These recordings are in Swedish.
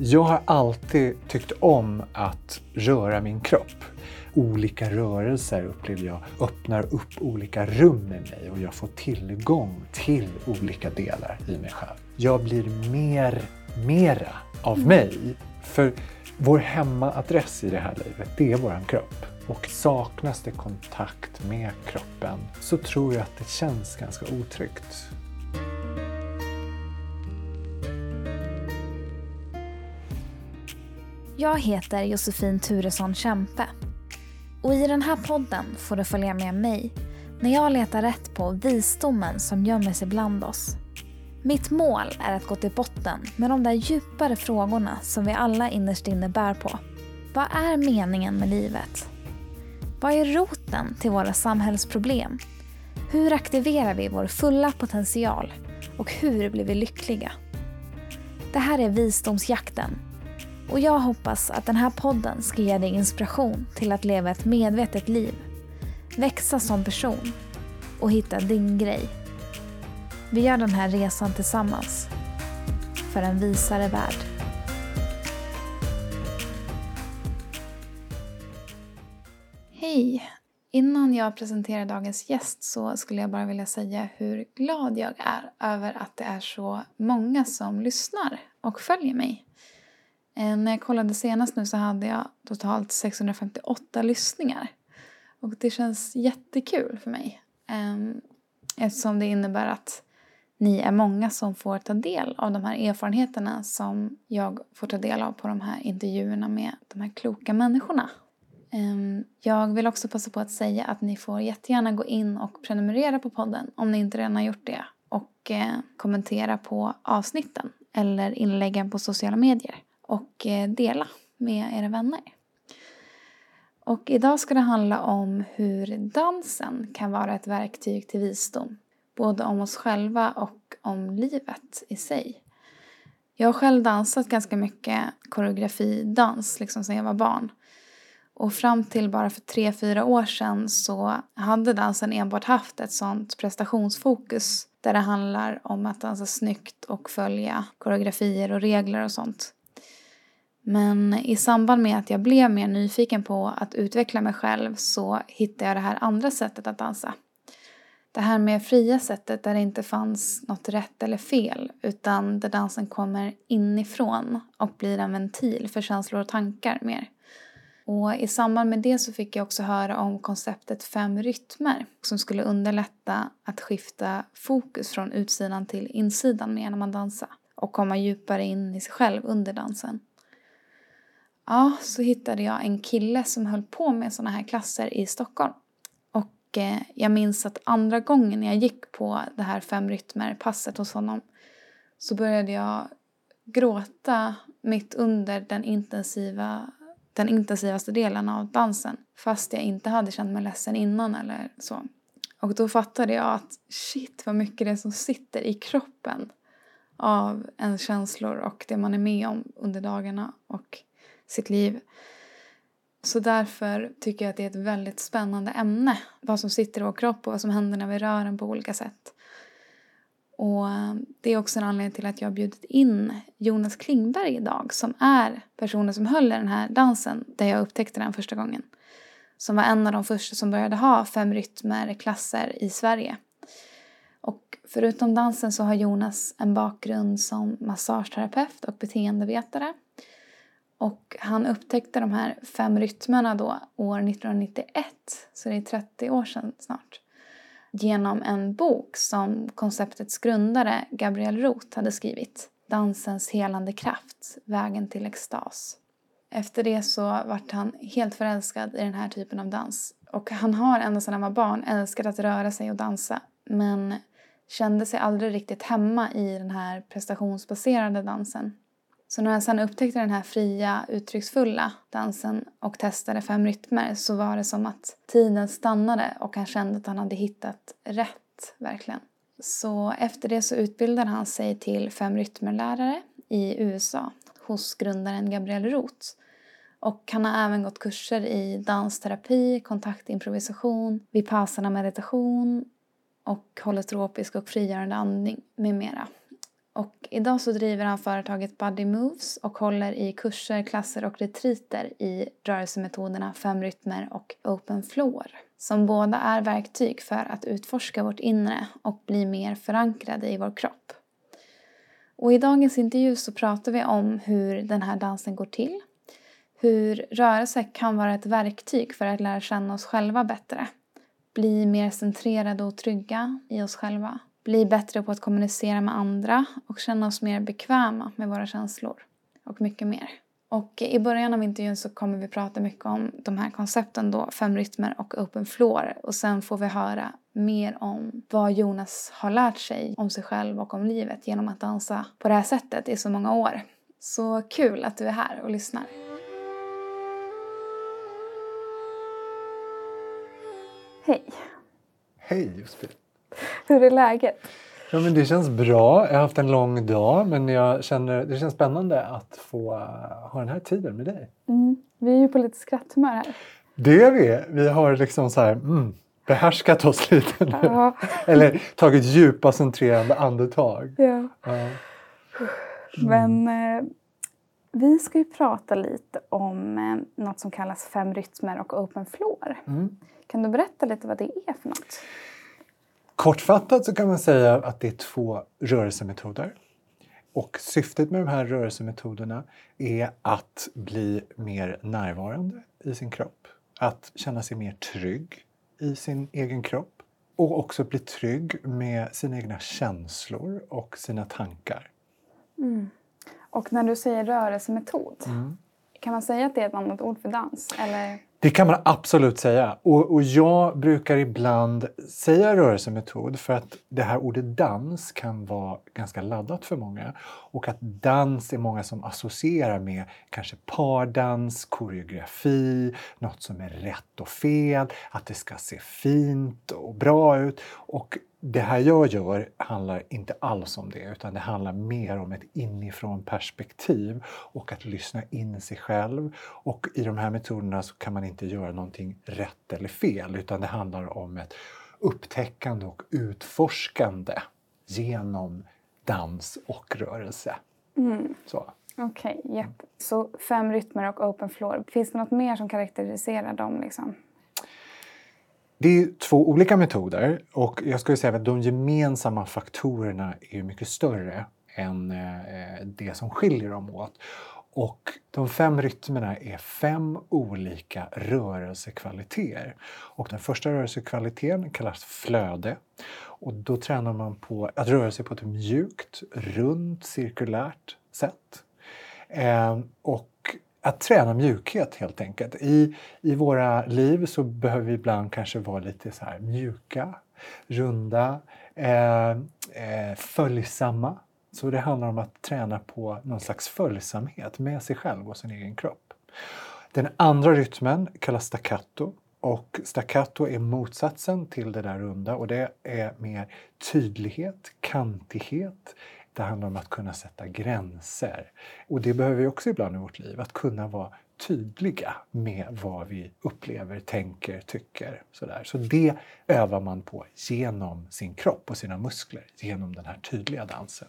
Jag har alltid tyckt om att röra min kropp. Olika rörelser upplever jag öppnar upp olika rum i mig och jag får tillgång till olika delar i mig själv. Jag blir mer, mera av mig. För vår hemmaadress i det här livet, det är vår kropp. Och saknas det kontakt med kroppen så tror jag att det känns ganska otryggt. Jag heter Josefin Turesson Kämpe. Och i den här podden får du följa med mig när jag letar rätt på visdomen som gömmer sig bland oss. Mitt mål är att gå till botten med de där djupare frågorna som vi alla innerst inne bär på. Vad är meningen med livet? Vad är roten till våra samhällsproblem? Hur aktiverar vi vår fulla potential? Och hur blir vi lyckliga? Det här är Visdomsjakten och jag hoppas att den här podden ska ge dig inspiration till att leva ett medvetet liv, växa som person och hitta din grej. Vi gör den här resan tillsammans för en visare värld. Hej! Innan jag presenterar dagens gäst så skulle jag bara vilja säga hur glad jag är över att det är så många som lyssnar och följer mig. Eh, när jag kollade senast nu så hade jag totalt 658 lyssningar. Och det känns jättekul för mig. Ehm, eftersom det innebär att ni är många som får ta del av de här erfarenheterna som jag får ta del av på de här intervjuerna med de här kloka människorna. Ehm, jag vill också passa på att säga att ni får jättegärna gå in och prenumerera på podden om ni inte redan har gjort det och eh, kommentera på avsnitten eller inläggen på sociala medier och eh, dela med era vänner. Och idag ska det handla om hur dansen kan vara ett verktyg till visdom. Både om oss själva och om livet i sig. Jag har själv dansat ganska mycket koreografidans liksom sedan jag var barn. Och fram till bara för tre, fyra år sedan så hade dansen enbart haft ett sånt prestationsfokus där det handlar om att dansa snyggt och följa koreografier och regler och sånt. Men i samband med att jag blev mer nyfiken på att utveckla mig själv så hittade jag det här andra sättet att dansa. Det här med fria sättet där det inte fanns något rätt eller fel utan där dansen kommer inifrån och blir en ventil för känslor och tankar mer. Och i samband med det så fick jag också höra om konceptet fem rytmer som skulle underlätta att skifta fokus från utsidan till insidan mer när man dansar och komma djupare in i sig själv under dansen. Ja, så hittade jag en kille som höll på med såna här klasser i Stockholm. Och eh, jag minns att andra gången jag gick på det här fem rytmer-passet hos honom så började jag gråta mitt under den intensiva den intensivaste delen av dansen fast jag inte hade känt mig ledsen innan eller så. Och då fattade jag att shit vad mycket det är som sitter i kroppen av ens känslor och det man är med om under dagarna och sitt liv. Så därför tycker jag att det är ett väldigt spännande ämne. Vad som sitter i vår kropp och vad som händer när vi rör den på olika sätt. Och eh, det är också en anledning till att jag har bjudit in Jonas Klingberg idag som är personen som höll den här dansen där jag upptäckte den första gången. Som var en av de första som började ha fem rytmer klasser i Sverige. Och förutom dansen så har Jonas en bakgrund som massageterapeut och beteendevetare och han upptäckte de här fem rytmerna då år 1991, så det är 30 år sedan snart. Genom en bok som konceptets grundare Gabriel Roth hade skrivit. Dansens helande kraft, vägen till extas. Efter det så vart han helt förälskad i den här typen av dans. Och han har ända sedan han var barn älskat att röra sig och dansa. Men kände sig aldrig riktigt hemma i den här prestationsbaserade dansen. Så när jag sen upptäckte den här fria, uttrycksfulla dansen och testade fem rytmer så var det som att tiden stannade och han kände att han hade hittat rätt, verkligen. Så efter det så utbildade han sig till fem rytmerlärare i USA hos grundaren Gabriel Roth. Och han har även gått kurser i dansterapi, kontaktimprovisation, vipassana meditation och holotropisk och frigörande andning med mera. Och idag så driver han företaget Body Moves och håller i kurser, klasser och retriter i rörelsemetoderna fem rytmer och open floor. Som båda är verktyg för att utforska vårt inre och bli mer förankrade i vår kropp. Och i dagens intervju så pratar vi om hur den här dansen går till. Hur rörelse kan vara ett verktyg för att lära känna oss själva bättre. Bli mer centrerade och trygga i oss själva bli bättre på att kommunicera med andra och känna oss mer bekväma med våra känslor och mycket mer. Och i början av intervjun så kommer vi prata mycket om de här koncepten då, fem rytmer och open floor och sen får vi höra mer om vad Jonas har lärt sig om sig själv och om livet genom att dansa på det här sättet i så många år. Så kul att du är här och lyssnar. Hej! Hej Josefin! Hur är läget? Ja, men det känns bra. Jag har haft en lång dag men jag känner, det känns spännande att få uh, ha den här tiden med dig. Mm. Vi är ju på lite skratthumör här. Det är vi. Vi har liksom så här, mm, behärskat oss lite nu. Ja. Eller tagit djupa centrerande andetag. Ja. ja. Mm. Men eh, vi ska ju prata lite om eh, något som kallas fem rytmer och open floor. Mm. Kan du berätta lite vad det är för något? Kortfattat så kan man säga att det är två rörelsemetoder. Och syftet med de här rörelsemetoderna är att bli mer närvarande i sin kropp. Att känna sig mer trygg i sin egen kropp. Och också bli trygg med sina egna känslor och sina tankar. Mm. Och när du säger rörelsemetod, mm. kan man säga att det är ett annat ord för dans? Eller? Det kan man absolut säga. Och, och, jag brukar ibland säga rörelsemetod för att det här ordet dans kan vara ganska laddat för många. Och att dans är många som associerar med kanske pardans, koreografi, något som är rätt och fel, att det ska se fint och bra ut. Och det här jag gör handlar inte alls om det utan det handlar mer om ett inifrån perspektiv och att lyssna in sig själv. Och i de här metoderna så kan man inte göra någonting rätt eller fel utan det handlar om ett upptäckande och utforskande genom dans och rörelse. Mm. Okej, okay, yep. Så fem rytmer och open floor. Finns det något mer som karaktäriserar dem? Liksom? Det är två olika metoder och jag skulle säga att de gemensamma faktorerna är mycket större än eh, det som skiljer dem åt. Och de fem rytmerna är fem olika rörelsekvaliteter. Och den första rörelsekvaliteten kallas flöde. Och då tränar man på att röra sig på ett mjukt, runt, cirkulärt sätt. Eh, och att träna mjukhet helt enkelt. I, I våra liv så behöver vi ibland kanske vara lite så här mjuka, runda, eh, eh, följsamma. Så det handlar om att träna på någon slags följsamhet med sig själv och sin egen kropp. Den andra rytmen kallas staccato och staccato är motsatsen till det där runda och det är mer tydlighet, kantighet, det handlar om att kunna sätta gränser. Och det behöver vi också ibland i vårt liv, att kunna vara tydliga med vad vi upplever, tänker, tycker. Sådär. Så det övar man på genom sin kropp och sina muskler, genom den här tydliga dansen.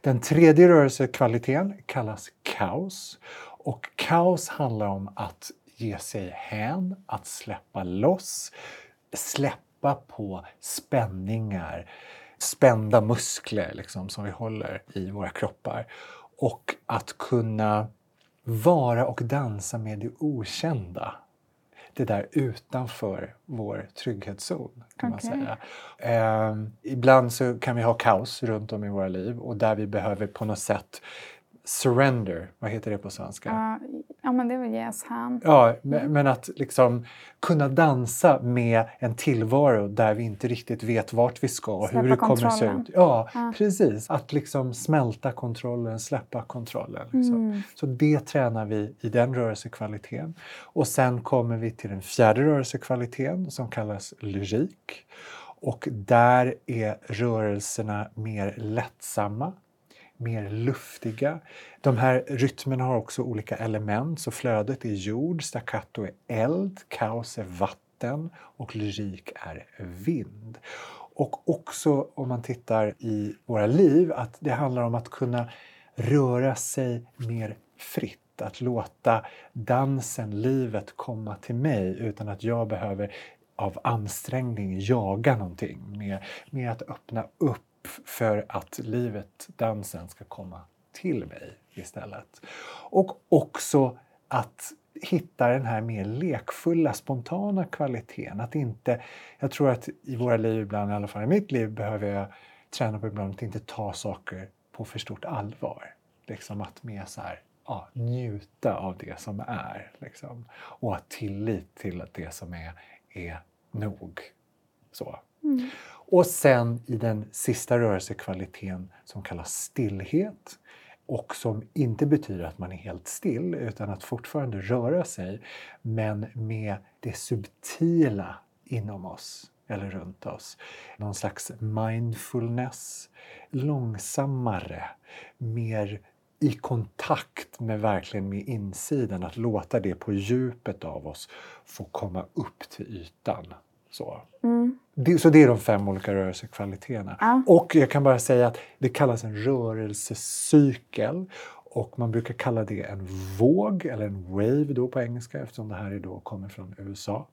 Den tredje rörelsekvaliteten kallas kaos. Och kaos handlar om att ge sig hän, att släppa loss, släppa på spänningar, spända muskler liksom, som vi håller i våra kroppar. Och att kunna vara och dansa med det okända. Det där utanför vår trygghetszon kan okay. man säga. Eh, ibland så kan vi ha kaos runt om i våra liv och där vi behöver på något sätt surrender, vad heter det på svenska? Uh, ja, men det är väl yes, han. Ja, men, men, att liksom kunna dansa med en tillvaro där vi inte riktigt vet vart vi ska och hur det kommer att se ut. Ja, uh. precis. Att liksom smälta kontrollen, släppa kontrollen. Liksom. Mm. Så det tränar vi i den rörelsekvaliteten. Och sen kommer vi till den fjärde rörelsekvaliteten som kallas lyrik. Och där är rörelserna mer lättsamma mer luftiga. De här rytmerna har också olika element, så flödet är jord, staccato är eld, kaos är vatten och lyrik är vind. Och också om man tittar i våra liv att det handlar om att kunna röra sig mer fritt. Att låta dansen, livet komma till mig utan att jag behöver av ansträngning jaga någonting. Med, med att öppna upp för att livet, dansen, ska komma till mig istället. Och också att hitta den här mer lekfulla, spontana kvaliteten. Att inte, jag tror att i våra liv ibland, i alla fall i mitt liv, behöver jag träna på ibland att inte ta saker på för stort allvar. Liksom att mer så här, ja, njuta av det som är. Liksom. Och ha tillit till att det som är, är nog. Så. Mm. Och sen i den sista rörelsekvaliteten som kallas stillhet och som inte betyder att man är helt still utan att fortfarande röra sig men med det subtila inom oss eller runt oss. Någon slags mindfulness, långsammare, mer i kontakt med verkligen med insidan, att låta det på djupet av oss få komma upp till ytan. Så. Mm. Det, så det är de fem olika rörelsekvaliteterna. Ja. Och jag kan bara säga att det kallas en rörelsecykel och man brukar kalla det en våg, eller en wave då på engelska eftersom det här är då kommer från USA.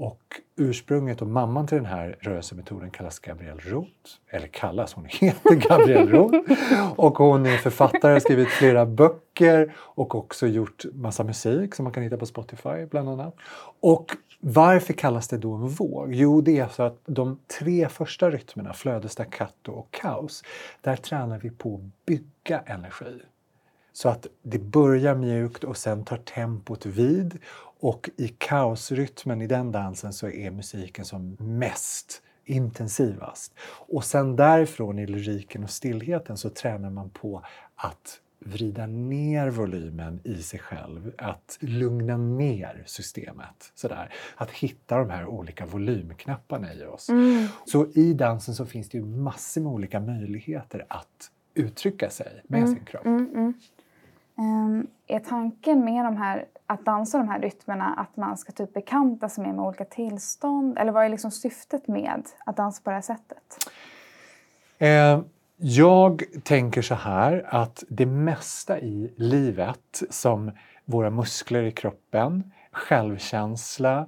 Och ursprunget och mamman till den här rörelsemetoden kallas Gabrielle Roth. Eller kallas, hon heter Gabrielle Roth. och hon är författare, har skrivit flera böcker och också gjort massa musik som man kan hitta på Spotify bland annat. Och varför kallas det då en våg? Jo, det är så att de tre första rytmerna, flöde, staccato och kaos, där tränar vi på att bygga energi. Så att det börjar mjukt och sen tar tempot vid och i kaosrytmen i den dansen så är musiken som mest intensivast. Och sen därifrån i lyriken och stillheten så tränar man på att vrida ner volymen i sig själv, att lugna ner systemet. Sådär. Att hitta de här olika volymknapparna i oss. Mm. Så i dansen så finns det ju massor med olika möjligheter att uttrycka sig med mm. sin kropp. Mm, um, är tanken med de här, att dansa de här rytmerna att man ska typ bekanta sig med, med olika tillstånd? Eller vad är liksom syftet med att dansa på det här sättet? Eh, jag tänker så här att det mesta i livet som våra muskler i kroppen, självkänsla,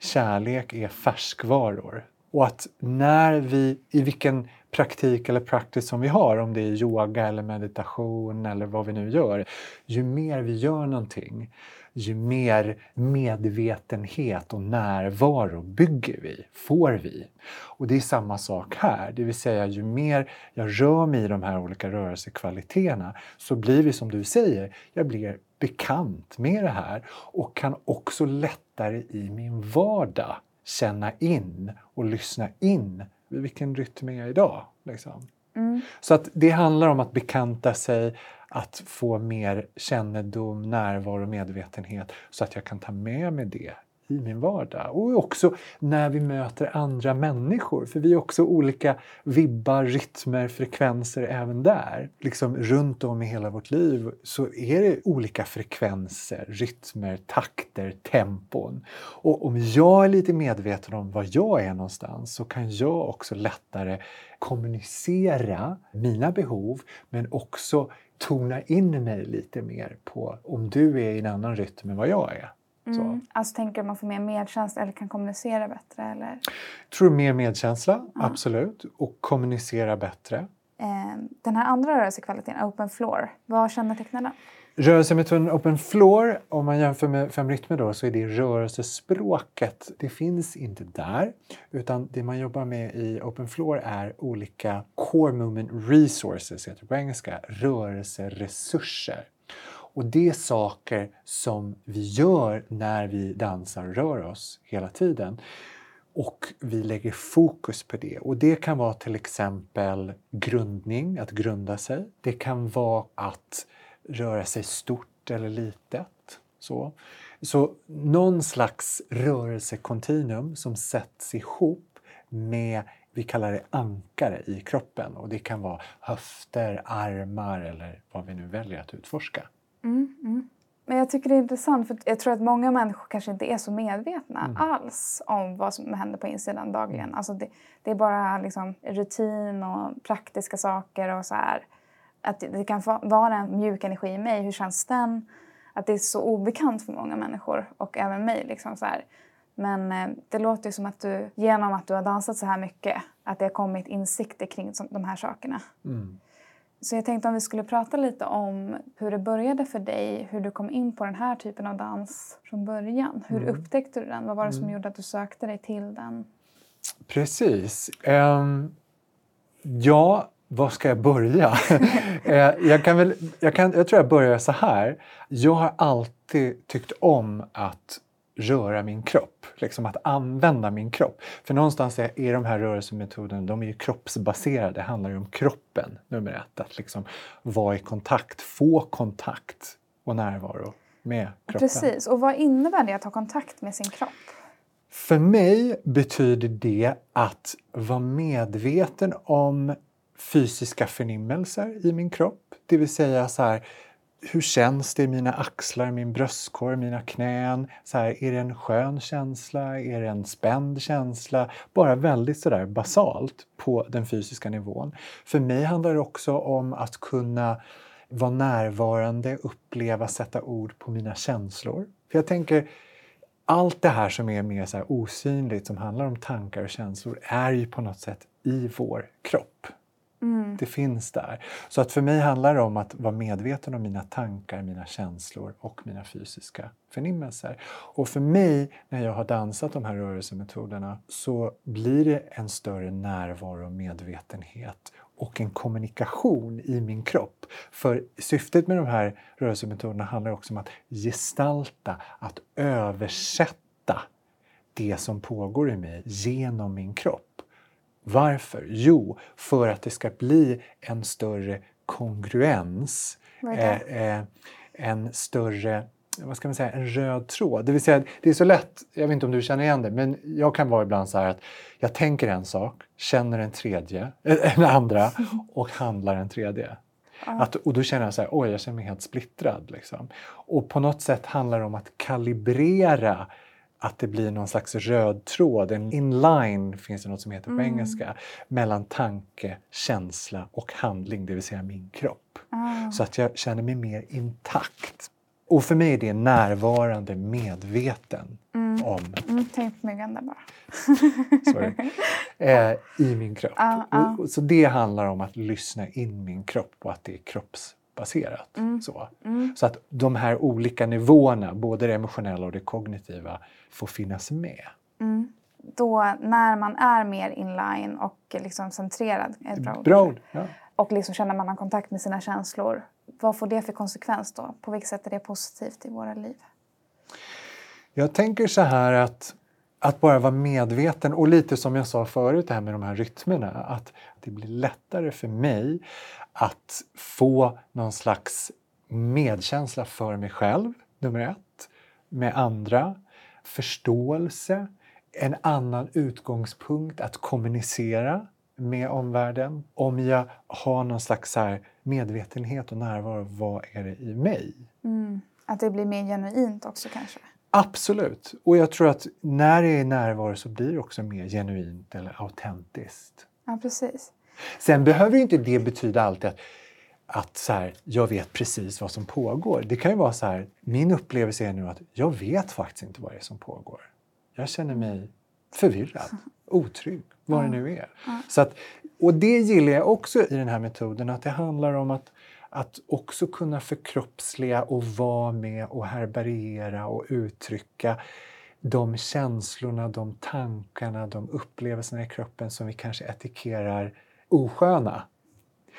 kärlek är färskvaror. Och att när vi, i vilken praktik eller practice som vi har, om det är yoga eller meditation eller vad vi nu gör, ju mer vi gör någonting, ju mer medvetenhet och närvaro bygger vi, får vi. Och det är samma sak här, det vill säga ju mer jag rör mig i de här olika rörelsekvaliteterna så blir vi som du säger, jag blir bekant med det här och kan också lättare i min vardag känna in och lyssna in vilken rytm är jag idag? Liksom. Mm. Så att det handlar om att bekanta sig, att få mer kännedom, närvaro och medvetenhet så att jag kan ta med mig det i min vardag. Och också när vi möter andra människor, för vi har också olika vibbar, rytmer, frekvenser även där. Liksom runt om i hela vårt liv så är det olika frekvenser, rytmer, takter, tempon. Och om jag är lite medveten om var jag är någonstans så kan jag också lättare kommunicera mina behov men också tona in mig lite mer på om du är i en annan rytm än vad jag är. Mm. Alltså tänker att man får mer medkänsla eller kan kommunicera bättre? Eller? Jag tror mer medkänsla, ja. absolut. Och kommunicera bättre. Ehm, den här andra rörelsekvaliteten, open floor, vad kännetecknar den? Rörelsemetoden open floor, om man jämför med fem rytmer då, så är det rörelsespråket. Det finns inte där, utan det man jobbar med i open floor är olika core movement resources, heter det på engelska, rörelseresurser. Och det är saker som vi gör när vi dansar och rör oss hela tiden. Och vi lägger fokus på det. Och det kan vara till exempel grundning, att grunda sig. Det kan vara att röra sig stort eller litet. Så, så någon slags rörelsekontinuum som sätts ihop med vi kallar det ankare i kroppen och det kan vara höfter, armar eller vad vi nu väljer att utforska. Mm, mm. Men jag tycker det är intressant för jag tror att många människor kanske inte är så medvetna mm. alls om vad som händer på insidan dagligen. Alltså det, det är bara liksom rutin och praktiska saker och så här. Att det kan vara en mjuk energi i mig, hur känns den? Att det är så obekant för många människor och även mig. Liksom så här. Men eh, det låter ju som att du genom att du har dansat så här mycket att det har kommit insikter kring de här sakerna. Mm. Så jag tänkte om vi skulle prata lite om hur det började för dig, hur du kom in på den här typen av dans från början. Hur mm. upptäckte du den? Vad var det som mm. gjorde att du sökte dig till den? Precis. Um, ja, var ska jag börja? uh, jag, kan väl, jag, kan, jag tror jag börjar så här. Jag har alltid tyckt om att röra min kropp, liksom att använda min kropp. För någonstans är, är de här rörelsemetoderna de är ju kroppsbaserade, det handlar ju om kroppen, nummer ett. Att liksom vara i kontakt, få kontakt och närvaro med kroppen. Precis, och vad innebär det att ha kontakt med sin kropp? För mig betyder det att vara medveten om fysiska förnimmelser i min kropp. Det vill säga så här, hur känns det i mina axlar, min bröstkorg, mina knän? Så här, är det en skön känsla? Är det en spänd känsla? Bara väldigt sådär basalt på den fysiska nivån. För mig handlar det också om att kunna vara närvarande, uppleva, sätta ord på mina känslor. För jag tänker, allt det här som är mer så osynligt, som handlar om tankar och känslor, är ju på något sätt i vår kropp. Mm. Det finns där. Så att för mig handlar det om att vara medveten om mina tankar, mina känslor och mina fysiska förnimmelser. Och för mig, när jag har dansat de här rörelsemetoderna, så blir det en större närvaro och medvetenhet och en kommunikation i min kropp. För syftet med de här rörelsemetoderna handlar också om att gestalta, att översätta det som pågår i mig genom min kropp. Varför? Jo, för att det ska bli en större kongruens. Eh, eh, en större vad ska man säga, en röd tråd. Det vill säga, det är så lätt, jag vet inte om du känner igen det, men jag kan vara ibland så här att jag tänker en sak, känner en tredje, en andra och handlar en tredje. Att, och då känner jag så här, oj, jag känner mig helt splittrad. Liksom. Och på något sätt handlar det om att kalibrera att det blir någon slags röd tråd, en inline finns det något som heter på mm. engelska, mellan tanke, känsla och handling, det vill säga min kropp. Ah. Så att jag känner mig mer intakt. Och för mig är det närvarande, medveten mm. om. Mm, tänk på mig vända bara. Sorry. Eh, I min kropp. Ah, ah. Och, så det handlar om att lyssna in min kropp och att det är kropps baserat. Mm. Så. Mm. så att de här olika nivåerna, både det emotionella och det kognitiva, får finnas med. Mm. Då när man är mer inline och liksom centrerad, ett bra, bra ord, ja. och liksom känner man har kontakt med sina känslor, vad får det för konsekvens då? På vilket sätt är det positivt i våra liv? Jag tänker så här att att bara vara medveten och lite som jag sa förut det här med de här rytmerna, att det blir lättare för mig att få någon slags medkänsla för mig själv, nummer ett, med andra, förståelse, en annan utgångspunkt att kommunicera med omvärlden. Om jag har någon slags medvetenhet och närvaro, vad är det i mig? Mm. Att det blir mer genuint också kanske? Absolut. Och jag tror att när det är närvaro så blir det också mer genuint eller autentiskt. Ja, precis. Sen behöver inte det betyda alltid att, att så här, jag vet precis vad som pågår. Det kan ju vara så här, min upplevelse är nu att jag vet faktiskt inte vad det är som pågår. Jag känner mig förvirrad, otrygg, vad det nu är. Så att, och det gillar jag också i den här metoden, att det handlar om att att också kunna förkroppsliga och vara med och härbärgera och uttrycka de känslorna, de tankarna, de upplevelserna i kroppen som vi kanske etikerar osköna.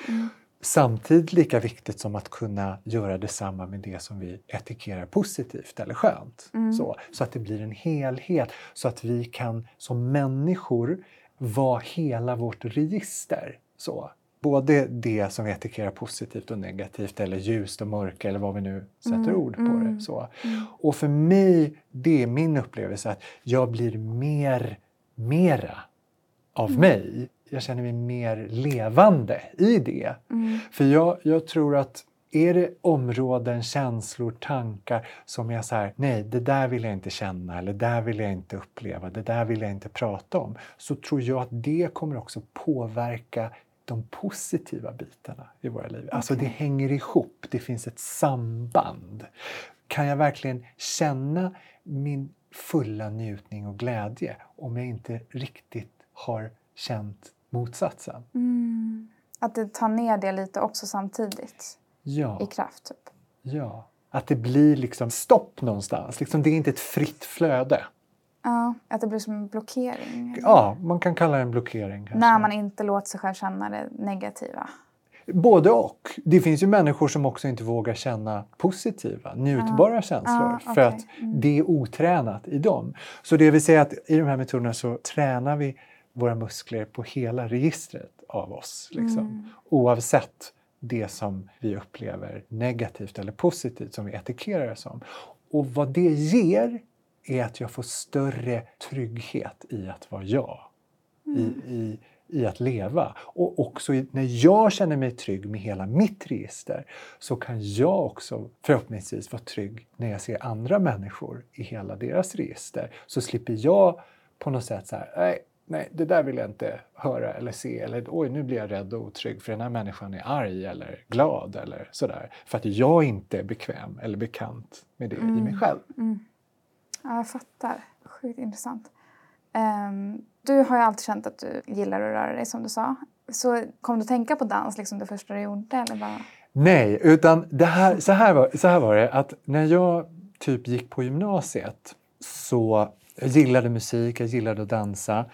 Mm. Samtidigt lika viktigt som att kunna göra detsamma med det som vi etikerar positivt eller skönt. Mm. Så, så att det blir en helhet, så att vi kan som människor vara hela vårt register. Så både det som vi etikerar positivt och negativt eller ljust och mörka eller vad vi nu sätter mm, ord på mm, det. Så. Mm. Och för mig, det är min upplevelse att jag blir mer, mera av mm. mig. Jag känner mig mer levande i det. Mm. För jag, jag tror att är det områden, känslor, tankar som jag säger nej, det där vill jag inte känna eller det där vill jag inte uppleva, det där vill jag inte prata om, så tror jag att det kommer också påverka de positiva bitarna i våra liv. Okay. Alltså det hänger ihop, det finns ett samband. Kan jag verkligen känna min fulla njutning och glädje om jag inte riktigt har känt motsatsen? Mm. Att det tar ner det lite också samtidigt? Ja. I kraft? Typ. Ja. Att det blir liksom stopp någonstans. Liksom, det är inte ett fritt flöde. Ja, att det blir som en blockering? Ja, man kan kalla det en blockering. Kanske. När man inte låter sig själv känna det negativa? Både och. Det finns ju människor som också inte vågar känna positiva, njutbara ah. känslor ah, okay. för att mm. det är otränat i dem. Så det vill säga att i de här metoderna så tränar vi våra muskler på hela registret av oss. Liksom. Mm. Oavsett det som vi upplever negativt eller positivt som vi etikerar det som. Och vad det ger är att jag får större trygghet i att vara jag. Mm. I, i, I att leva. Och också när jag känner mig trygg med hela mitt register så kan jag också förhoppningsvis vara trygg när jag ser andra människor i hela deras register. Så slipper jag på något sätt så här, nej, nej, det där vill jag inte höra eller se. Eller oj, nu blir jag rädd och otrygg för den här människan är arg eller glad eller sådär. För att jag inte är bekväm eller bekant med det mm. i mig mm. själv. Mm. Ja, jag fattar. Sjukt intressant. Um, du har ju alltid känt att du gillar att röra dig som du sa. Så kom du att tänka på dans liksom det första du gjorde? Eller bara... Nej, utan det här, så, här var, så här var det att när jag typ gick på gymnasiet så jag gillade musik, jag gillade att dansa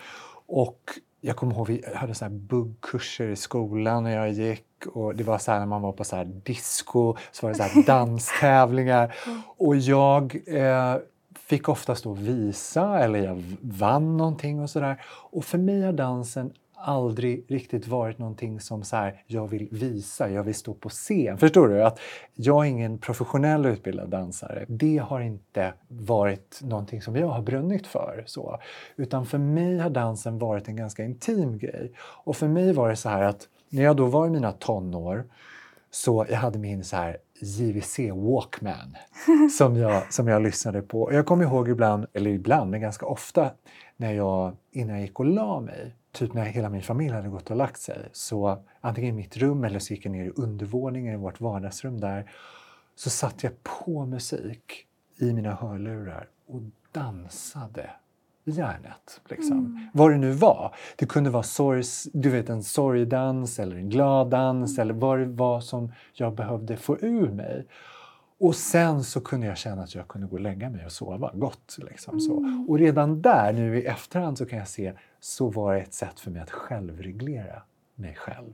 och jag kommer ihåg vi hade så här buggkurser i skolan när jag gick och det var så här när man var på så här disco så var det så här danstävlingar och jag eh, fick oftast då visa eller jag vann någonting och sådär. Och för mig har dansen aldrig riktigt varit någonting som så här, jag vill visa, jag vill stå på scen. Förstår du? Att jag är ingen professionell utbildad dansare. Det har inte varit någonting som jag har brunnit för. Så. Utan för mig har dansen varit en ganska intim grej. Och för mig var det så här att när jag då var i mina tonår så jag hade min så här JVC Walkman som jag, som jag lyssnade på. Jag kommer ihåg ibland, eller ibland, men ganska ofta när jag, innan jag gick och la mig, typ när hela min familj hade gått och lagt sig, så antingen i mitt rum eller så gick jag ner i undervåningen i vårt vardagsrum där, så satte jag på musik i mina hörlurar och dansade järnet. Liksom. Mm. Vad det nu var. Det kunde vara sorgs, du vet, en sorgdans eller en glad dans eller vad det var som jag behövde få ur mig. Och sen så kunde jag känna att jag kunde gå och lägga mig och sova gott. Liksom, så. Mm. Och redan där, nu i efterhand, så kan jag se så var det ett sätt för mig att självreglera mig själv.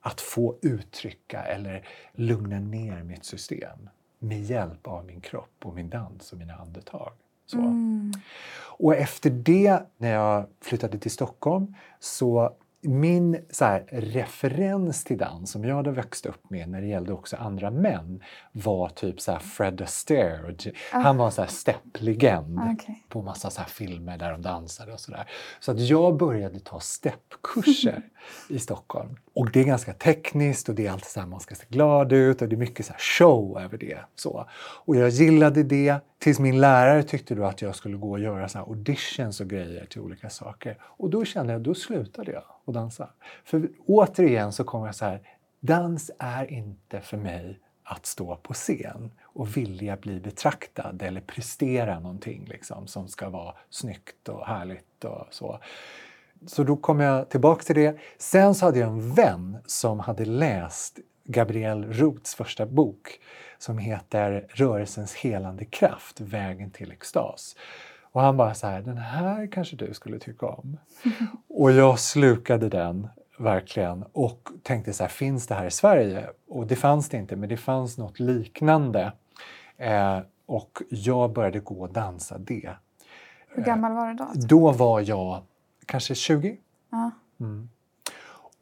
Att få uttrycka eller lugna ner mitt system med hjälp av min kropp och min dans och mina andetag. Så. Mm. Och efter det, när jag flyttade till Stockholm, så min så här, referens till dans som jag hade växt upp med när det gällde också andra män var typ så här Fred Astaire. Ah. Han var en så här stepplegend okay. på massa så här filmer där de dansade och sådär. Så att jag började ta steppkurser i Stockholm. Och det är ganska tekniskt och det är alltid så här man ska se glad ut och det är mycket så show över det. Så. Och jag gillade det tills min lärare tyckte då att jag skulle gå och göra så auditions och grejer till olika saker. Och då kände jag, då slutade jag och dansa. För återigen så kommer jag så här, dans är inte för mig att stå på scen och vilja bli betraktad eller prestera någonting liksom, som ska vara snyggt och härligt och så. Så då kom jag tillbaka till det. Sen så hade jag en vän som hade läst Gabrielle Roths första bok som heter Rörelsens helande kraft, vägen till extas. Och han bara så här, den här kanske du skulle tycka om. Och jag slukade den verkligen och tänkte så här, finns det här i Sverige? Och det fanns det inte, men det fanns något liknande. Eh, och jag började gå och dansa det. Hur gammal var du då? Då var jag kanske 20. Ja. Mm.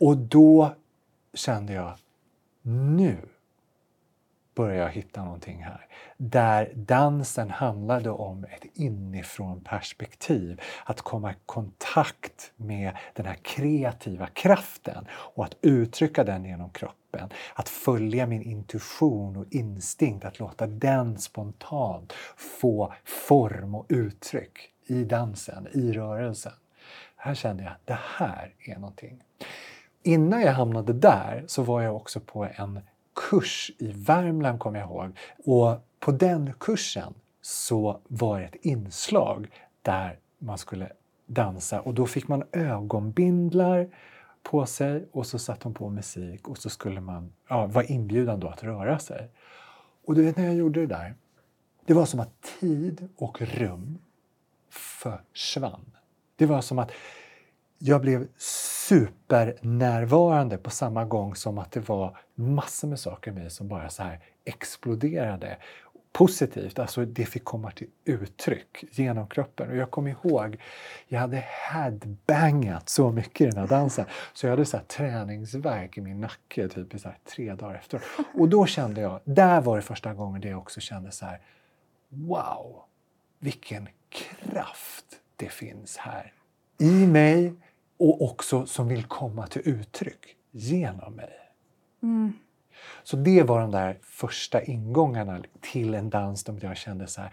Och då kände jag, nu började jag hitta någonting här. Där dansen handlade om ett inifrån perspektiv. Att komma i kontakt med den här kreativa kraften och att uttrycka den genom kroppen. Att följa min intuition och instinkt, att låta den spontant få form och uttryck i dansen, i rörelsen. Här kände jag att det här är någonting. Innan jag hamnade där så var jag också på en kurs i Värmland, kommer jag ihåg. Och på den kursen så var det ett inslag där man skulle dansa och då fick man ögonbindlar på sig och så satte hon på musik och så skulle man ja, vara inbjudan då att röra sig. Och du vet när jag gjorde det där, det var som att tid och rum försvann. Det var som att jag blev supernärvarande på samma gång som att det var massor med saker i mig som bara så här exploderade positivt. Alltså det fick komma till uttryck genom kroppen. Och jag kommer ihåg, jag hade headbangat så mycket i den här dansen så jag hade så här träningsverk i min nacke typ i så tre dagar efter. Och då kände jag, där var det första gången det jag också kände så här, wow, vilken kraft det finns här i mig och också som vill komma till uttryck genom mig. Mm. Så det var de där första ingångarna till en dans där jag kände så här,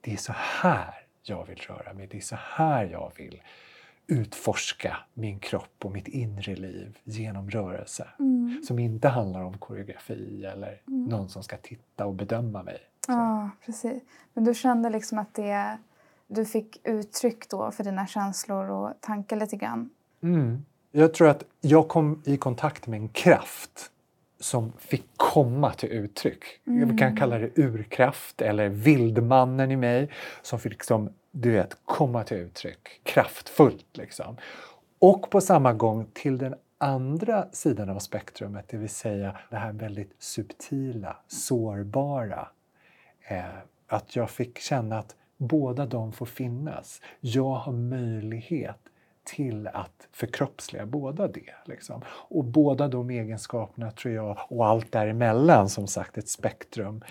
det är så här jag vill röra mig, det är så här jag vill utforska min kropp och mitt inre liv genom rörelse. Mm. Som inte handlar om koreografi eller mm. någon som ska titta och bedöma mig. Ja, precis. Men du kände liksom att det, du fick uttryck då för dina känslor och tankar lite grann? Mm. Jag tror att jag kom i kontakt med en kraft som fick komma till uttryck. Mm. Vi kan kalla det urkraft eller vildmannen i mig som fick liksom, du vet, komma till uttryck kraftfullt. Liksom. Och på samma gång till den andra sidan av spektrumet, det vill säga det här väldigt subtila, sårbara. Eh, att jag fick känna att båda de får finnas. Jag har möjlighet till att förkroppsliga båda det. Liksom. Och båda de egenskaperna tror jag, och allt däremellan, som sagt ett spektrum,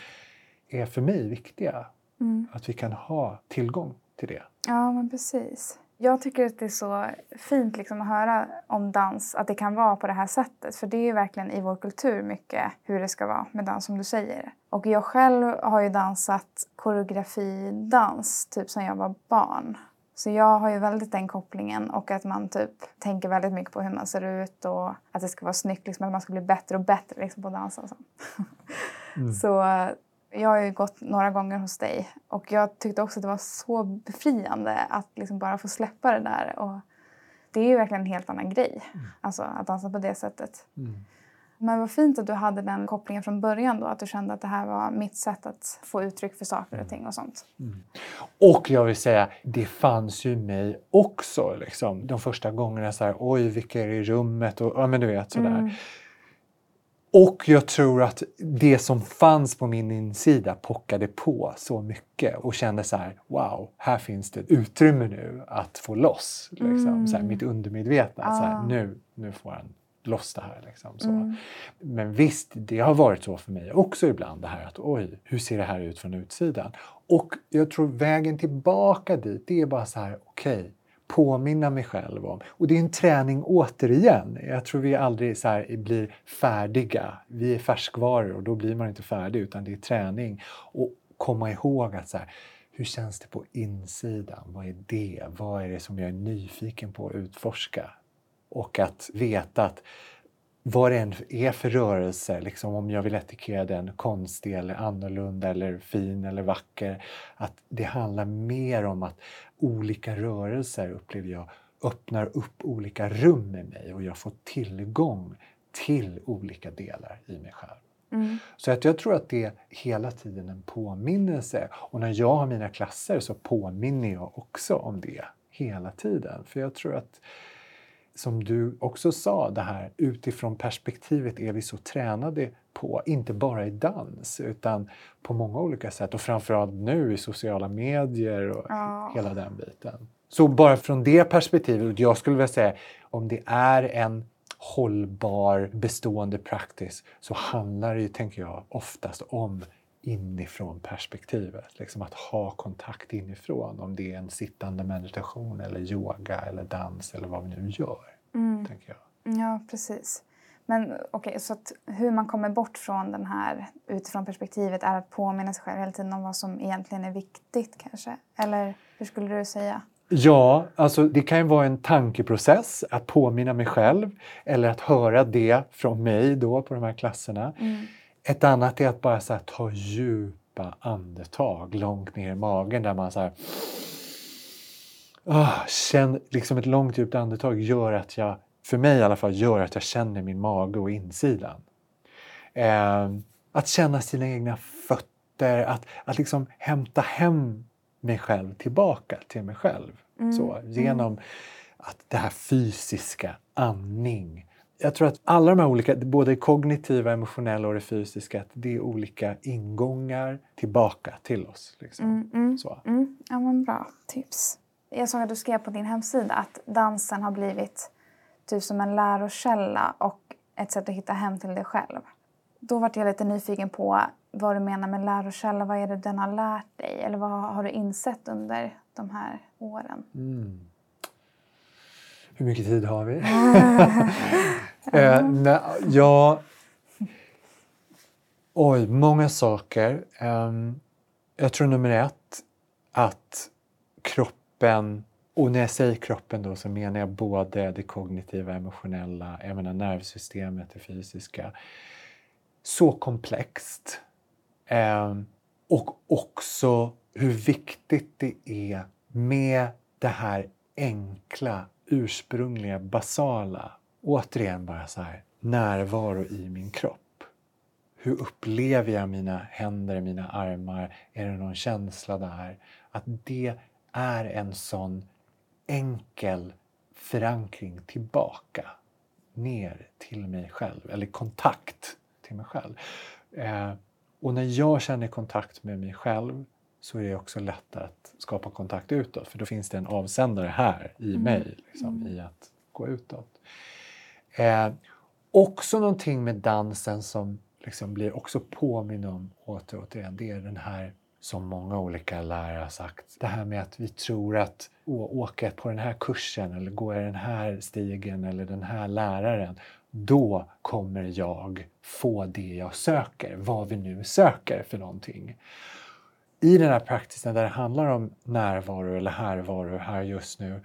är för mig viktiga. Mm. Att vi kan ha tillgång till det. Ja, men precis. Jag tycker att det är så fint liksom att höra om dans, att det kan vara på det här sättet. För det är verkligen i vår kultur mycket hur det ska vara med dans som du säger. Och jag själv har ju dansat koreografidans typ sedan jag var barn. Så jag har ju väldigt den kopplingen och att man typ tänker väldigt mycket på hur man ser ut och att det ska vara snyggt, liksom, att man ska bli bättre och bättre liksom, på att dansa. Och så. Mm. så jag har ju gått några gånger hos dig och jag tyckte också att det var så befriande att liksom bara få släppa det där. Och det är ju verkligen en helt annan grej, mm. alltså att dansa på det sättet. Mm. Men vad fint att du hade den kopplingen från början då, att du kände att det här var mitt sätt att få uttryck för saker och ting och sånt. Mm. Och jag vill säga, det fanns ju mig också liksom, de första gångerna så här, oj vilka är i rummet och ja men du vet sådär. Mm. Och jag tror att det som fanns på min insida pockade på så mycket och kände så här, wow, här finns det utrymme nu att få loss. Liksom. Mm. Så här, mitt undermedvetna, ah. så här, ah. nu, nu får han loss det här. Liksom, så. Mm. Men visst, det har varit så för mig också ibland det här att oj, hur ser det här ut från utsidan? Och jag tror vägen tillbaka dit, det är bara så här, okej, okay, påminna mig själv om. Och det är en träning återigen. Jag tror vi aldrig så här, blir färdiga. Vi är färskvaror och då blir man inte färdig utan det är träning. Och komma ihåg att så här, hur känns det på insidan? Vad är det? Vad är det som jag är nyfiken på att utforska? Och att veta att vad det än är för rörelse, liksom om jag vill etikera den konstig eller annorlunda eller fin eller vacker, att det handlar mer om att olika rörelser upplever jag öppnar upp olika rum i mig och jag får tillgång till olika delar i mig själv. Mm. Så att jag tror att det är hela tiden en påminnelse. Och när jag har mina klasser så påminner jag också om det hela tiden. För jag tror att som du också sa, det här utifrån perspektivet är vi så tränade på, inte bara i dans utan på många olika sätt och framförallt nu i sociala medier och ja. hela den biten. Så bara från det perspektivet, jag skulle vilja säga om det är en hållbar, bestående practice så handlar det ju, tänker jag, oftast om inifrån perspektivet. Liksom att ha kontakt inifrån, om det är en sittande meditation eller yoga eller dans eller vad vi nu gör. Mm. Tänker jag. Ja, precis. Men okej, okay, så hur man kommer bort från den här utifrån perspektivet är att påminna sig själv hela tiden om vad som egentligen är viktigt kanske? Eller hur skulle du säga? Ja, alltså det kan ju vara en tankeprocess att påminna mig själv eller att höra det från mig då på de här klasserna. Mm. Ett annat är att bara så här, ta djupa andetag långt ner i magen där man så här, oh, känn, liksom ett långt djupt andetag gör att jag, för mig i alla fall, gör att jag känner min mage och insidan. Eh, att känna sina egna fötter, att, att liksom hämta hem mig själv tillbaka till mig själv. Mm. Så, mm. genom mm. att det här fysiska, andning. Jag tror att alla de här olika, både det kognitiva, emotionella och det fysiska, att det är olika ingångar tillbaka till oss. Liksom. Mm, mm så. Mm. Ja, men bra tips. Jag såg att du skrev på din hemsida att dansen har blivit typ som en lärokälla och ett sätt att hitta hem till dig själv. Då var jag lite nyfiken på vad du menar med lärokälla. Vad är det den har lärt dig? Eller vad har du insett under de här åren? Mm. Hur mycket tid har vi? eh, nej, ja... Oj, många saker. Um, jag tror nummer ett att kroppen, och när jag säger kroppen då så menar jag både det kognitiva, emotionella, jag menar nervsystemet, det fysiska. Så komplext Eh, och också hur viktigt det är med det här enkla, ursprungliga, basala. Återigen bara så här, närvaro i min kropp. Hur upplever jag mina händer, mina armar? Är det någon känsla där? Att det är en sån enkel förankring tillbaka ner till mig själv, eller kontakt till mig själv. Eh, och när jag känner kontakt med mig själv så är det också lättare att skapa kontakt utåt för då finns det en avsändare här i mm. mig, liksom, mm. i att gå utåt. Eh, också någonting med dansen som liksom blir också påminn om åter återigen, det är den här som många olika lärare har sagt. Det här med att vi tror att åka på den här kursen eller gå i den här stigen eller den här läraren, då kommer jag få det jag söker, vad vi nu söker för någonting. I den här praktisen där det handlar om närvaro eller härvaro här just nu,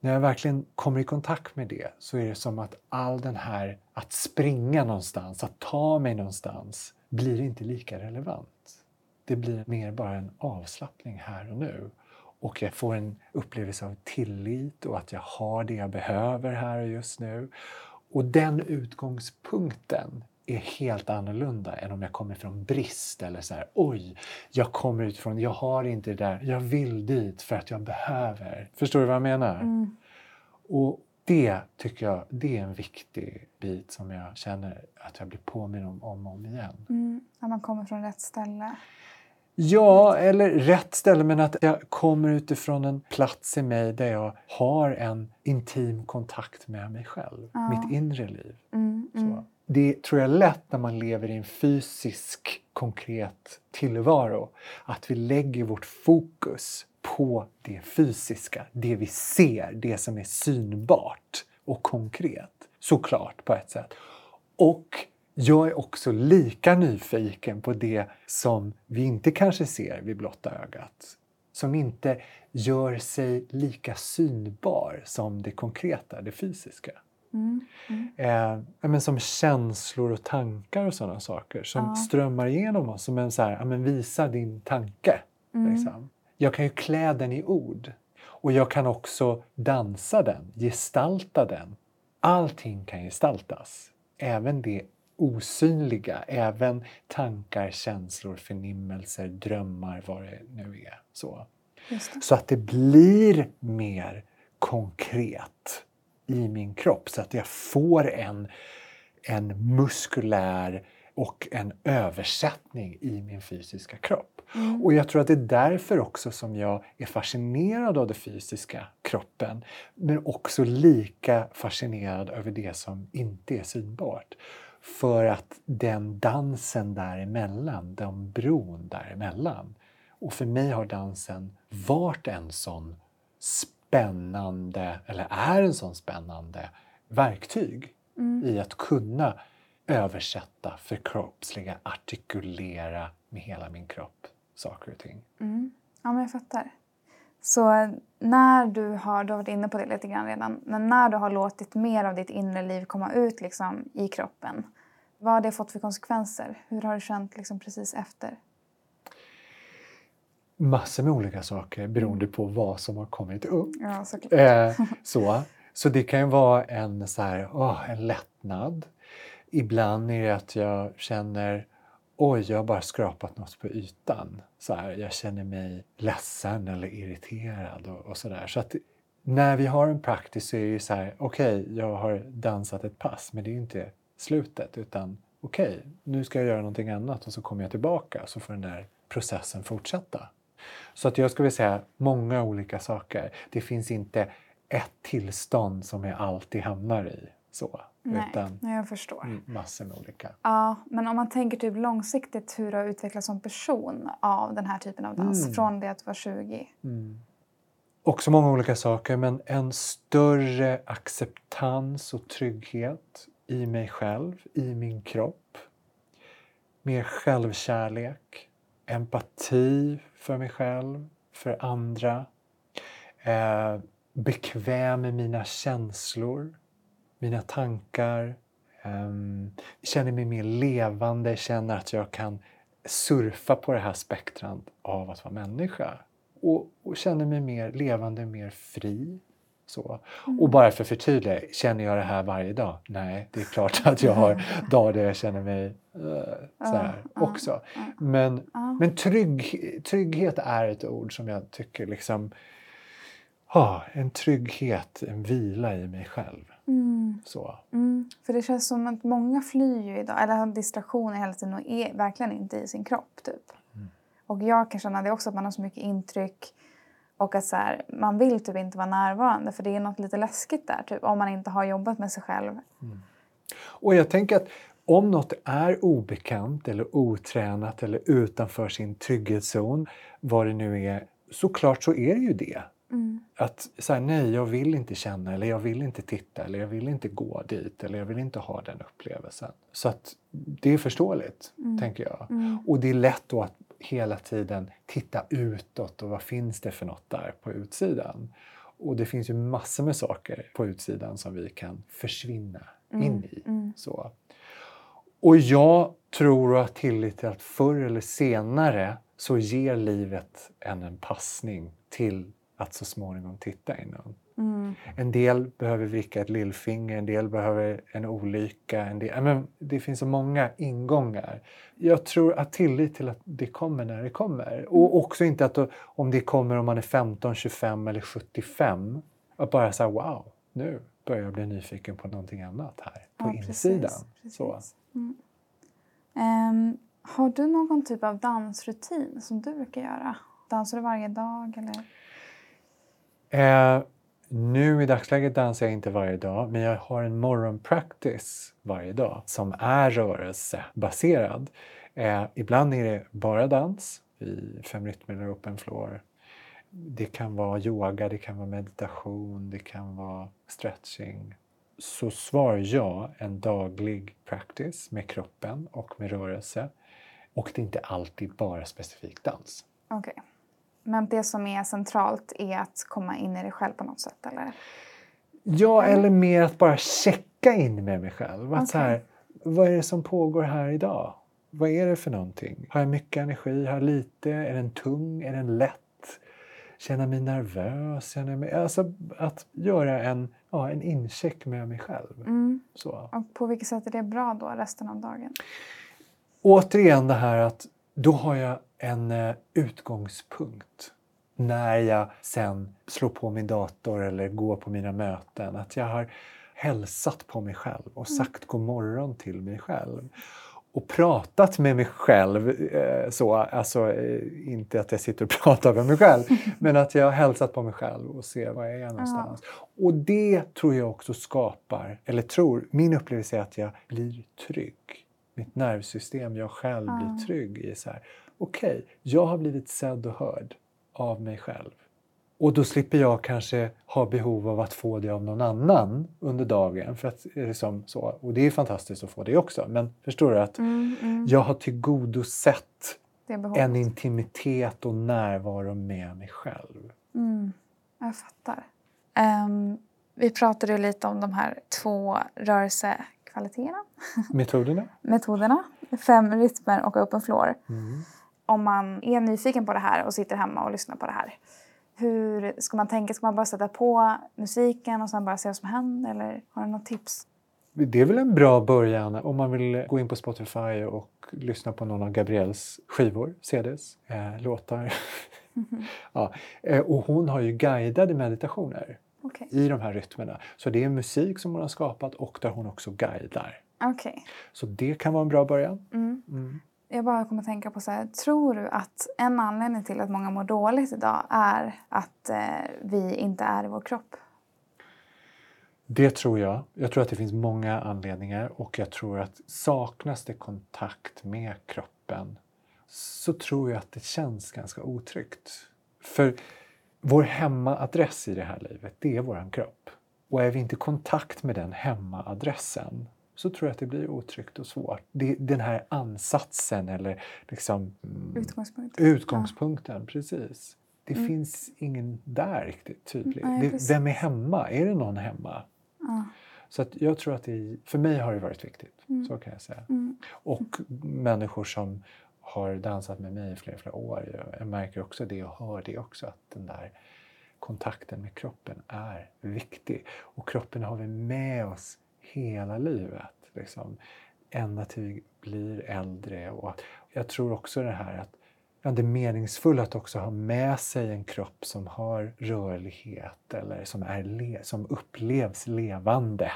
när jag verkligen kommer i kontakt med det så är det som att all den här att springa någonstans, att ta mig någonstans, blir inte lika relevant. Det blir mer bara en avslappning här och nu. Och jag får en upplevelse av tillit och att jag har det jag behöver här och just nu. Och den utgångspunkten är helt annorlunda än om jag kommer från brist eller så här, oj, jag kommer utifrån, jag har inte det där, jag vill dit för att jag behöver. Förstår du vad jag menar? Mm. Och det tycker jag, det är en viktig bit som jag känner att jag blir påminn om om och om igen. Mm. Att man kommer från rätt ställe. Ja, eller rätt ställe, men att jag kommer utifrån en plats i mig där jag har en intim kontakt med mig själv, ja. mitt inre liv. Mm, mm. Det tror jag är lätt när man lever i en fysisk, konkret tillvaro, att vi lägger vårt fokus på det fysiska, det vi ser, det som är synbart och konkret. Såklart, på ett sätt. Och jag är också lika nyfiken på det som vi inte kanske ser vid blotta ögat. Som inte gör sig lika synbar som det konkreta, det fysiska. Mm. Mm. Eh, men som känslor och tankar och sådana saker som ja. strömmar igenom oss. Som en så här, men visa din tanke. Mm. Liksom. Jag kan ju klä den i ord. Och jag kan också dansa den, gestalta den. Allting kan gestaltas. Även det osynliga, även tankar, känslor, förnimmelser, drömmar, vad det nu är. Så, så att det blir mer konkret i min kropp så att jag får en, en muskulär och en översättning i min fysiska kropp. Mm. Och jag tror att det är därför också som jag är fascinerad av den fysiska kroppen. Men också lika fascinerad över det som inte är synbart. För att den dansen däremellan, den bron däremellan. Och för mig har dansen varit en sån spännande, eller är en sån spännande verktyg Mm. i att kunna översätta, förkroppsliga, artikulera med hela min kropp saker och ting. Mm. Ja, men jag fattar. Så när du har, du har varit inne på det lite grann redan, men när du har låtit mer av ditt inre liv komma ut liksom, i kroppen, vad har det fått för konsekvenser? Hur har du känt liksom, precis efter? Massor med olika saker beroende på vad som har kommit upp. Ja. Eh, så. så det kan ju vara en, så här, åh, en lättnad. Ibland är det att jag känner oj, jag har bara skrapat något på ytan. Så här, jag känner mig ledsen eller irriterad och, och sådär. Så att när vi har en practice så är det ju så här, okej, jag har dansat ett pass, men det är ju inte slutet utan okej, nu ska jag göra någonting annat och så kommer jag tillbaka så får den där processen fortsätta. Så att jag skulle säga många olika saker. Det finns inte ett tillstånd som jag alltid hamnar i. Så, Nej, utan jag förstår. massor med olika. Ja, men om man tänker typ långsiktigt hur du har utvecklats som person av den här typen av dans Mm. från det att du var 20. Mm. Också många olika saker, men en större acceptans och trygghet i mig själv, i min kropp. Mer självkärlek, empati för mig själv, för andra. Eh, bekväm med mina känslor, mina tankar. Eh, känner mig mer levande, känner att jag kan surfa på det här spektrat av att vara människa. Och, och känner mig mer levande, mer fri. Så. Och bara för att förtydliga, känner jag det här varje dag? Nej, det är klart att jag har dagar där jag känner mig eh, så här Ja, ja, också. Men, men trygg, trygghet är ett ord som jag tycker liksom ah, en trygghet, en vila i mig själv. Mm. Så. Mm. För det känns som att många flyr ju idag, eller har distraktioner hela tiden och är verkligen inte i sin kropp. typ. Mm. Och jag kan känna det också, att man har så mycket intryck och att så här, man vill typ inte vara närvarande för det är något lite läskigt där, typ, om man inte har jobbat med sig själv. Och jag tänker att om något är obekant eller otränat eller utanför sin trygghetszon, vad det nu är, såklart så är det ju det. Mm. Att säga nej, jag vill inte känna eller jag vill inte titta eller jag vill inte gå dit eller jag vill inte ha den upplevelsen. Så att det är förståeligt, tänker jag. Mm. Och det är lätt då att hela tiden titta utåt och vad finns det för något där på utsidan? Och det finns ju massor med saker på utsidan som vi kan försvinna in i. Mm. Så. Och jag tror och har tillit till att förr eller senare så ger livet en en passning till att så småningom titta inåt. Mm. En del behöver vicka ett lillfinger, en del behöver en olycka. En del, men det finns så många ingångar. Jag tror att tillit till att det kommer när det kommer. Och också inte att om det kommer om man är 15, 25 eller 75. Att bara säga wow, nu börjar jag bli nyfiken på någonting annat här på Ja, insidan. precis, Så. precis. Mm. Ehm, har du någon typ av dansrutin som du brukar göra? Dansar du varje dag? Eller? Eh, nu i dagsläget dansar jag inte varje dag, men jag har en morgonpractice varje dag som är rörelsebaserad. Eh, ibland är det bara dans i fem rytmer eller open floor. Det kan vara yoga, det kan vara meditation, det kan vara stretching. Så svarar jag en daglig practice med kroppen och med rörelse. Och det är inte alltid bara specifik dans. Okej. Men det som är centralt är att komma in i dig själv på något sätt? Eller? Ja, eller mer att bara checka in med mig själv. Att så här, vad är det som pågår här idag? Vad är det för någonting? Har jag mycket energi? Har jag lite? Är den tung? Är den lätt? Känner jag mig nervös? Känner jag mig... Alltså att göra en, ja, en incheck med mig själv. Mm. Så. Och på vilket sätt är det bra då resten av dagen? Återigen det här att då har jag en eh, utgångspunkt när jag sen slår på min dator eller går på mina möten. Att jag har hälsat på mig själv och sagt god morgon till mig själv. och pratat med mig själv. Eh, så, alltså, eh, inte att jag sitter och pratar med mig själv, men att jag har hälsat på mig själv och ser var jag är någonstans. Ja. Och det tror jag också skapar, eller tror, min upplevelse är att jag blir trygg. Mitt nervsystem, jag själv blir trygg i så här, okej, okay, jag har blivit sedd och hörd av mig själv. Och då slipper jag kanske ha behov av att få det av någon annan under dagen. För att, liksom, så. Och det är fantastiskt att få det också. Men förstår du att mm, mm. jag har tillgodosett en intimitet och närvaro med mig själv. Mm, jag fattar. Um, vi pratade lite om de här två rörelsekvaliteterna. Metoderna. Metoderna. Fem rytmer och open floor. Mm. Om man är nyfiken på det här och sitter hemma och lyssnar på det här hur ska man tänka? Ska man bara sätta på musiken och sen bara se vad som händer? Eller har du något tips? Det är väl en bra början om man vill gå in på Spotify och lyssna på någon av Gabrielles skivor, CDs, eh, låtar. Mm -hmm. ja. Eh, och hon har ju guidade meditationer okay. i de här rytmerna. Så det är musik som hon har skapat och där hon också guidar. Okay. Så det kan vara en bra början. Mm. Mm. Jag bara kommer att tänka på så här, tror du att en anledning till att många mår dåligt idag är att eh, vi inte är i vår kropp? Det tror jag. Jag tror att det finns många anledningar och jag tror att saknas det kontakt med kroppen så tror jag att det känns ganska otryggt. För vår hemmaadress i det här livet, det är vår kropp. Och är vi inte i kontakt med den hemmaadressen så tror jag att det blir otryggt och svårt. Det, den här ansatsen eller liksom, mm, utgångspunkten. utgångspunkten ja. precis. Det mm. finns ingen där riktigt tydlig. Nej, det, vem är hemma? Är det någon hemma? Ja. Så att jag tror att det, för mig har det varit viktigt, mm. så kan jag säga. Mm. Och människor som har dansat med mig i flera, flera år, jag märker också det och hör det också, att den där kontakten med kroppen är viktig. Och kroppen har vi med oss hela livet. Liksom, ända till vi blir äldre. Och jag tror också det här att ja, det är meningsfullt att också ha med sig en kropp som har rörlighet eller som, är le som upplevs levande.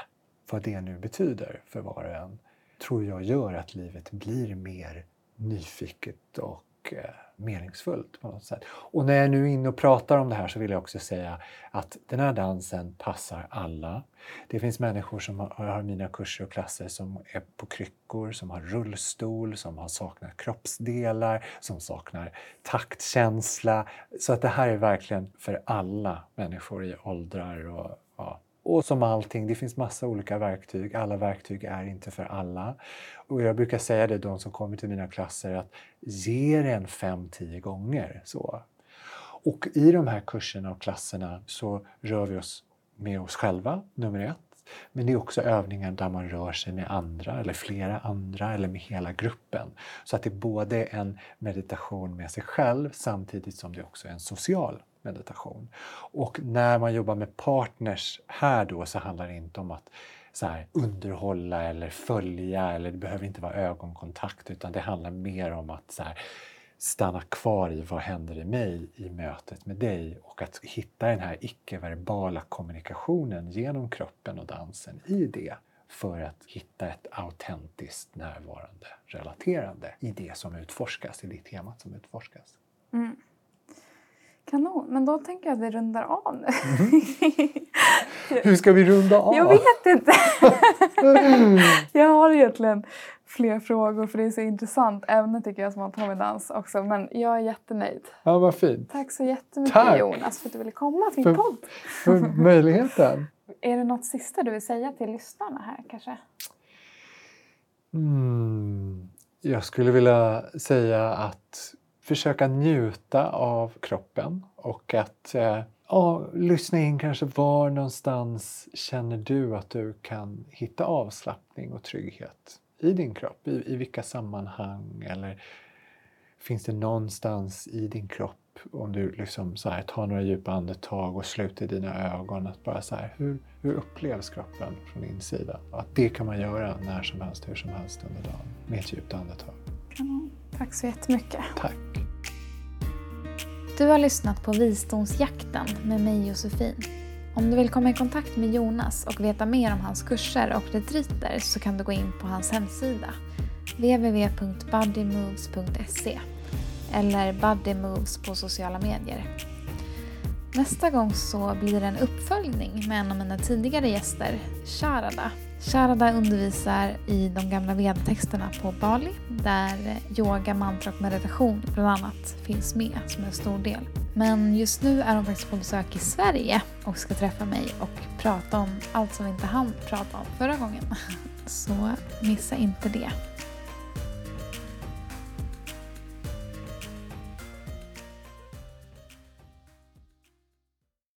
Vad det nu betyder för var och en tror jag gör att livet blir mer nyfiket och eh, meningsfullt på något sätt. Och när jag nu är inne och pratar om det här så vill jag också säga att den här dansen passar alla. Det finns människor som har mina kurser och klasser som är på kryckor, som har rullstol, som har saknat kroppsdelar, som saknar taktkänsla. Så att det här är verkligen för alla människor i åldrar och ja, och som allting, det finns massa olika verktyg. Alla verktyg är inte för alla. Och jag brukar säga det de som kommer till mina klasser att ge den fem, tio gånger. Så. Och i de här kurserna och klasserna så rör vi oss med oss själva, nummer ett. Men det är också övningar där man rör sig med andra eller flera andra eller med hela gruppen. Så att det är både en meditation med sig själv samtidigt som det också är en social meditation. Och när man jobbar med partners här då så handlar det inte om att så här, underhålla eller följa eller det behöver inte vara ögonkontakt utan det handlar mer om att så här, stanna kvar i vad händer i mig i mötet med dig och att hitta den här icke-verbala kommunikationen genom kroppen och dansen i det för att hitta ett autentiskt närvarande relaterande i det som utforskas, i det temat som utforskas. Mm. Kanon, men då tänker jag att vi rundar av nu. Mm. Hur ska vi runda av? Jag vet inte. jag har egentligen fler frågor för det är så intressant ämne tycker jag som har på med dans också. Men jag är jättenöjd. Ja, vad fint. Tack så jättemycket Tack. Jonas för att du ville komma till min podd. för möjligheten. är det något sista du vill säga till lyssnarna här kanske? Mm. Jag skulle vilja säga att försöka njuta av kroppen och att eh, ja, lyssna in kanske var någonstans känner du att du kan hitta avslappning och trygghet i din kropp? I, i vilka sammanhang? Eller finns det någonstans i din kropp om du liksom så här, tar några djupa andetag och sluter dina ögon, att bara så här, hur, hur upplevs kroppen från insidan? Att det kan man göra när som helst, hur som helst under dagen med ett djupt andetag. Mm. Tack så jättemycket. Tack. Du har lyssnat på Visdomsjakten med mig Josefin. Om du vill komma i kontakt med Jonas och veta mer om hans kurser och retriter så kan du gå in på hans hemsida www.buddymoves.se eller Buddymoves på sociala medier. Nästa gång så blir det en uppföljning med en av mina tidigare gäster, Sharada. Sharada undervisar i de gamla vedtexterna på Bali där yoga, mantra och meditation bland annat finns med som en stor del. Men just nu är hon faktiskt på besök i Sverige och ska träffa mig och prata om allt som vi inte hann prata om förra gången. Så missa inte det.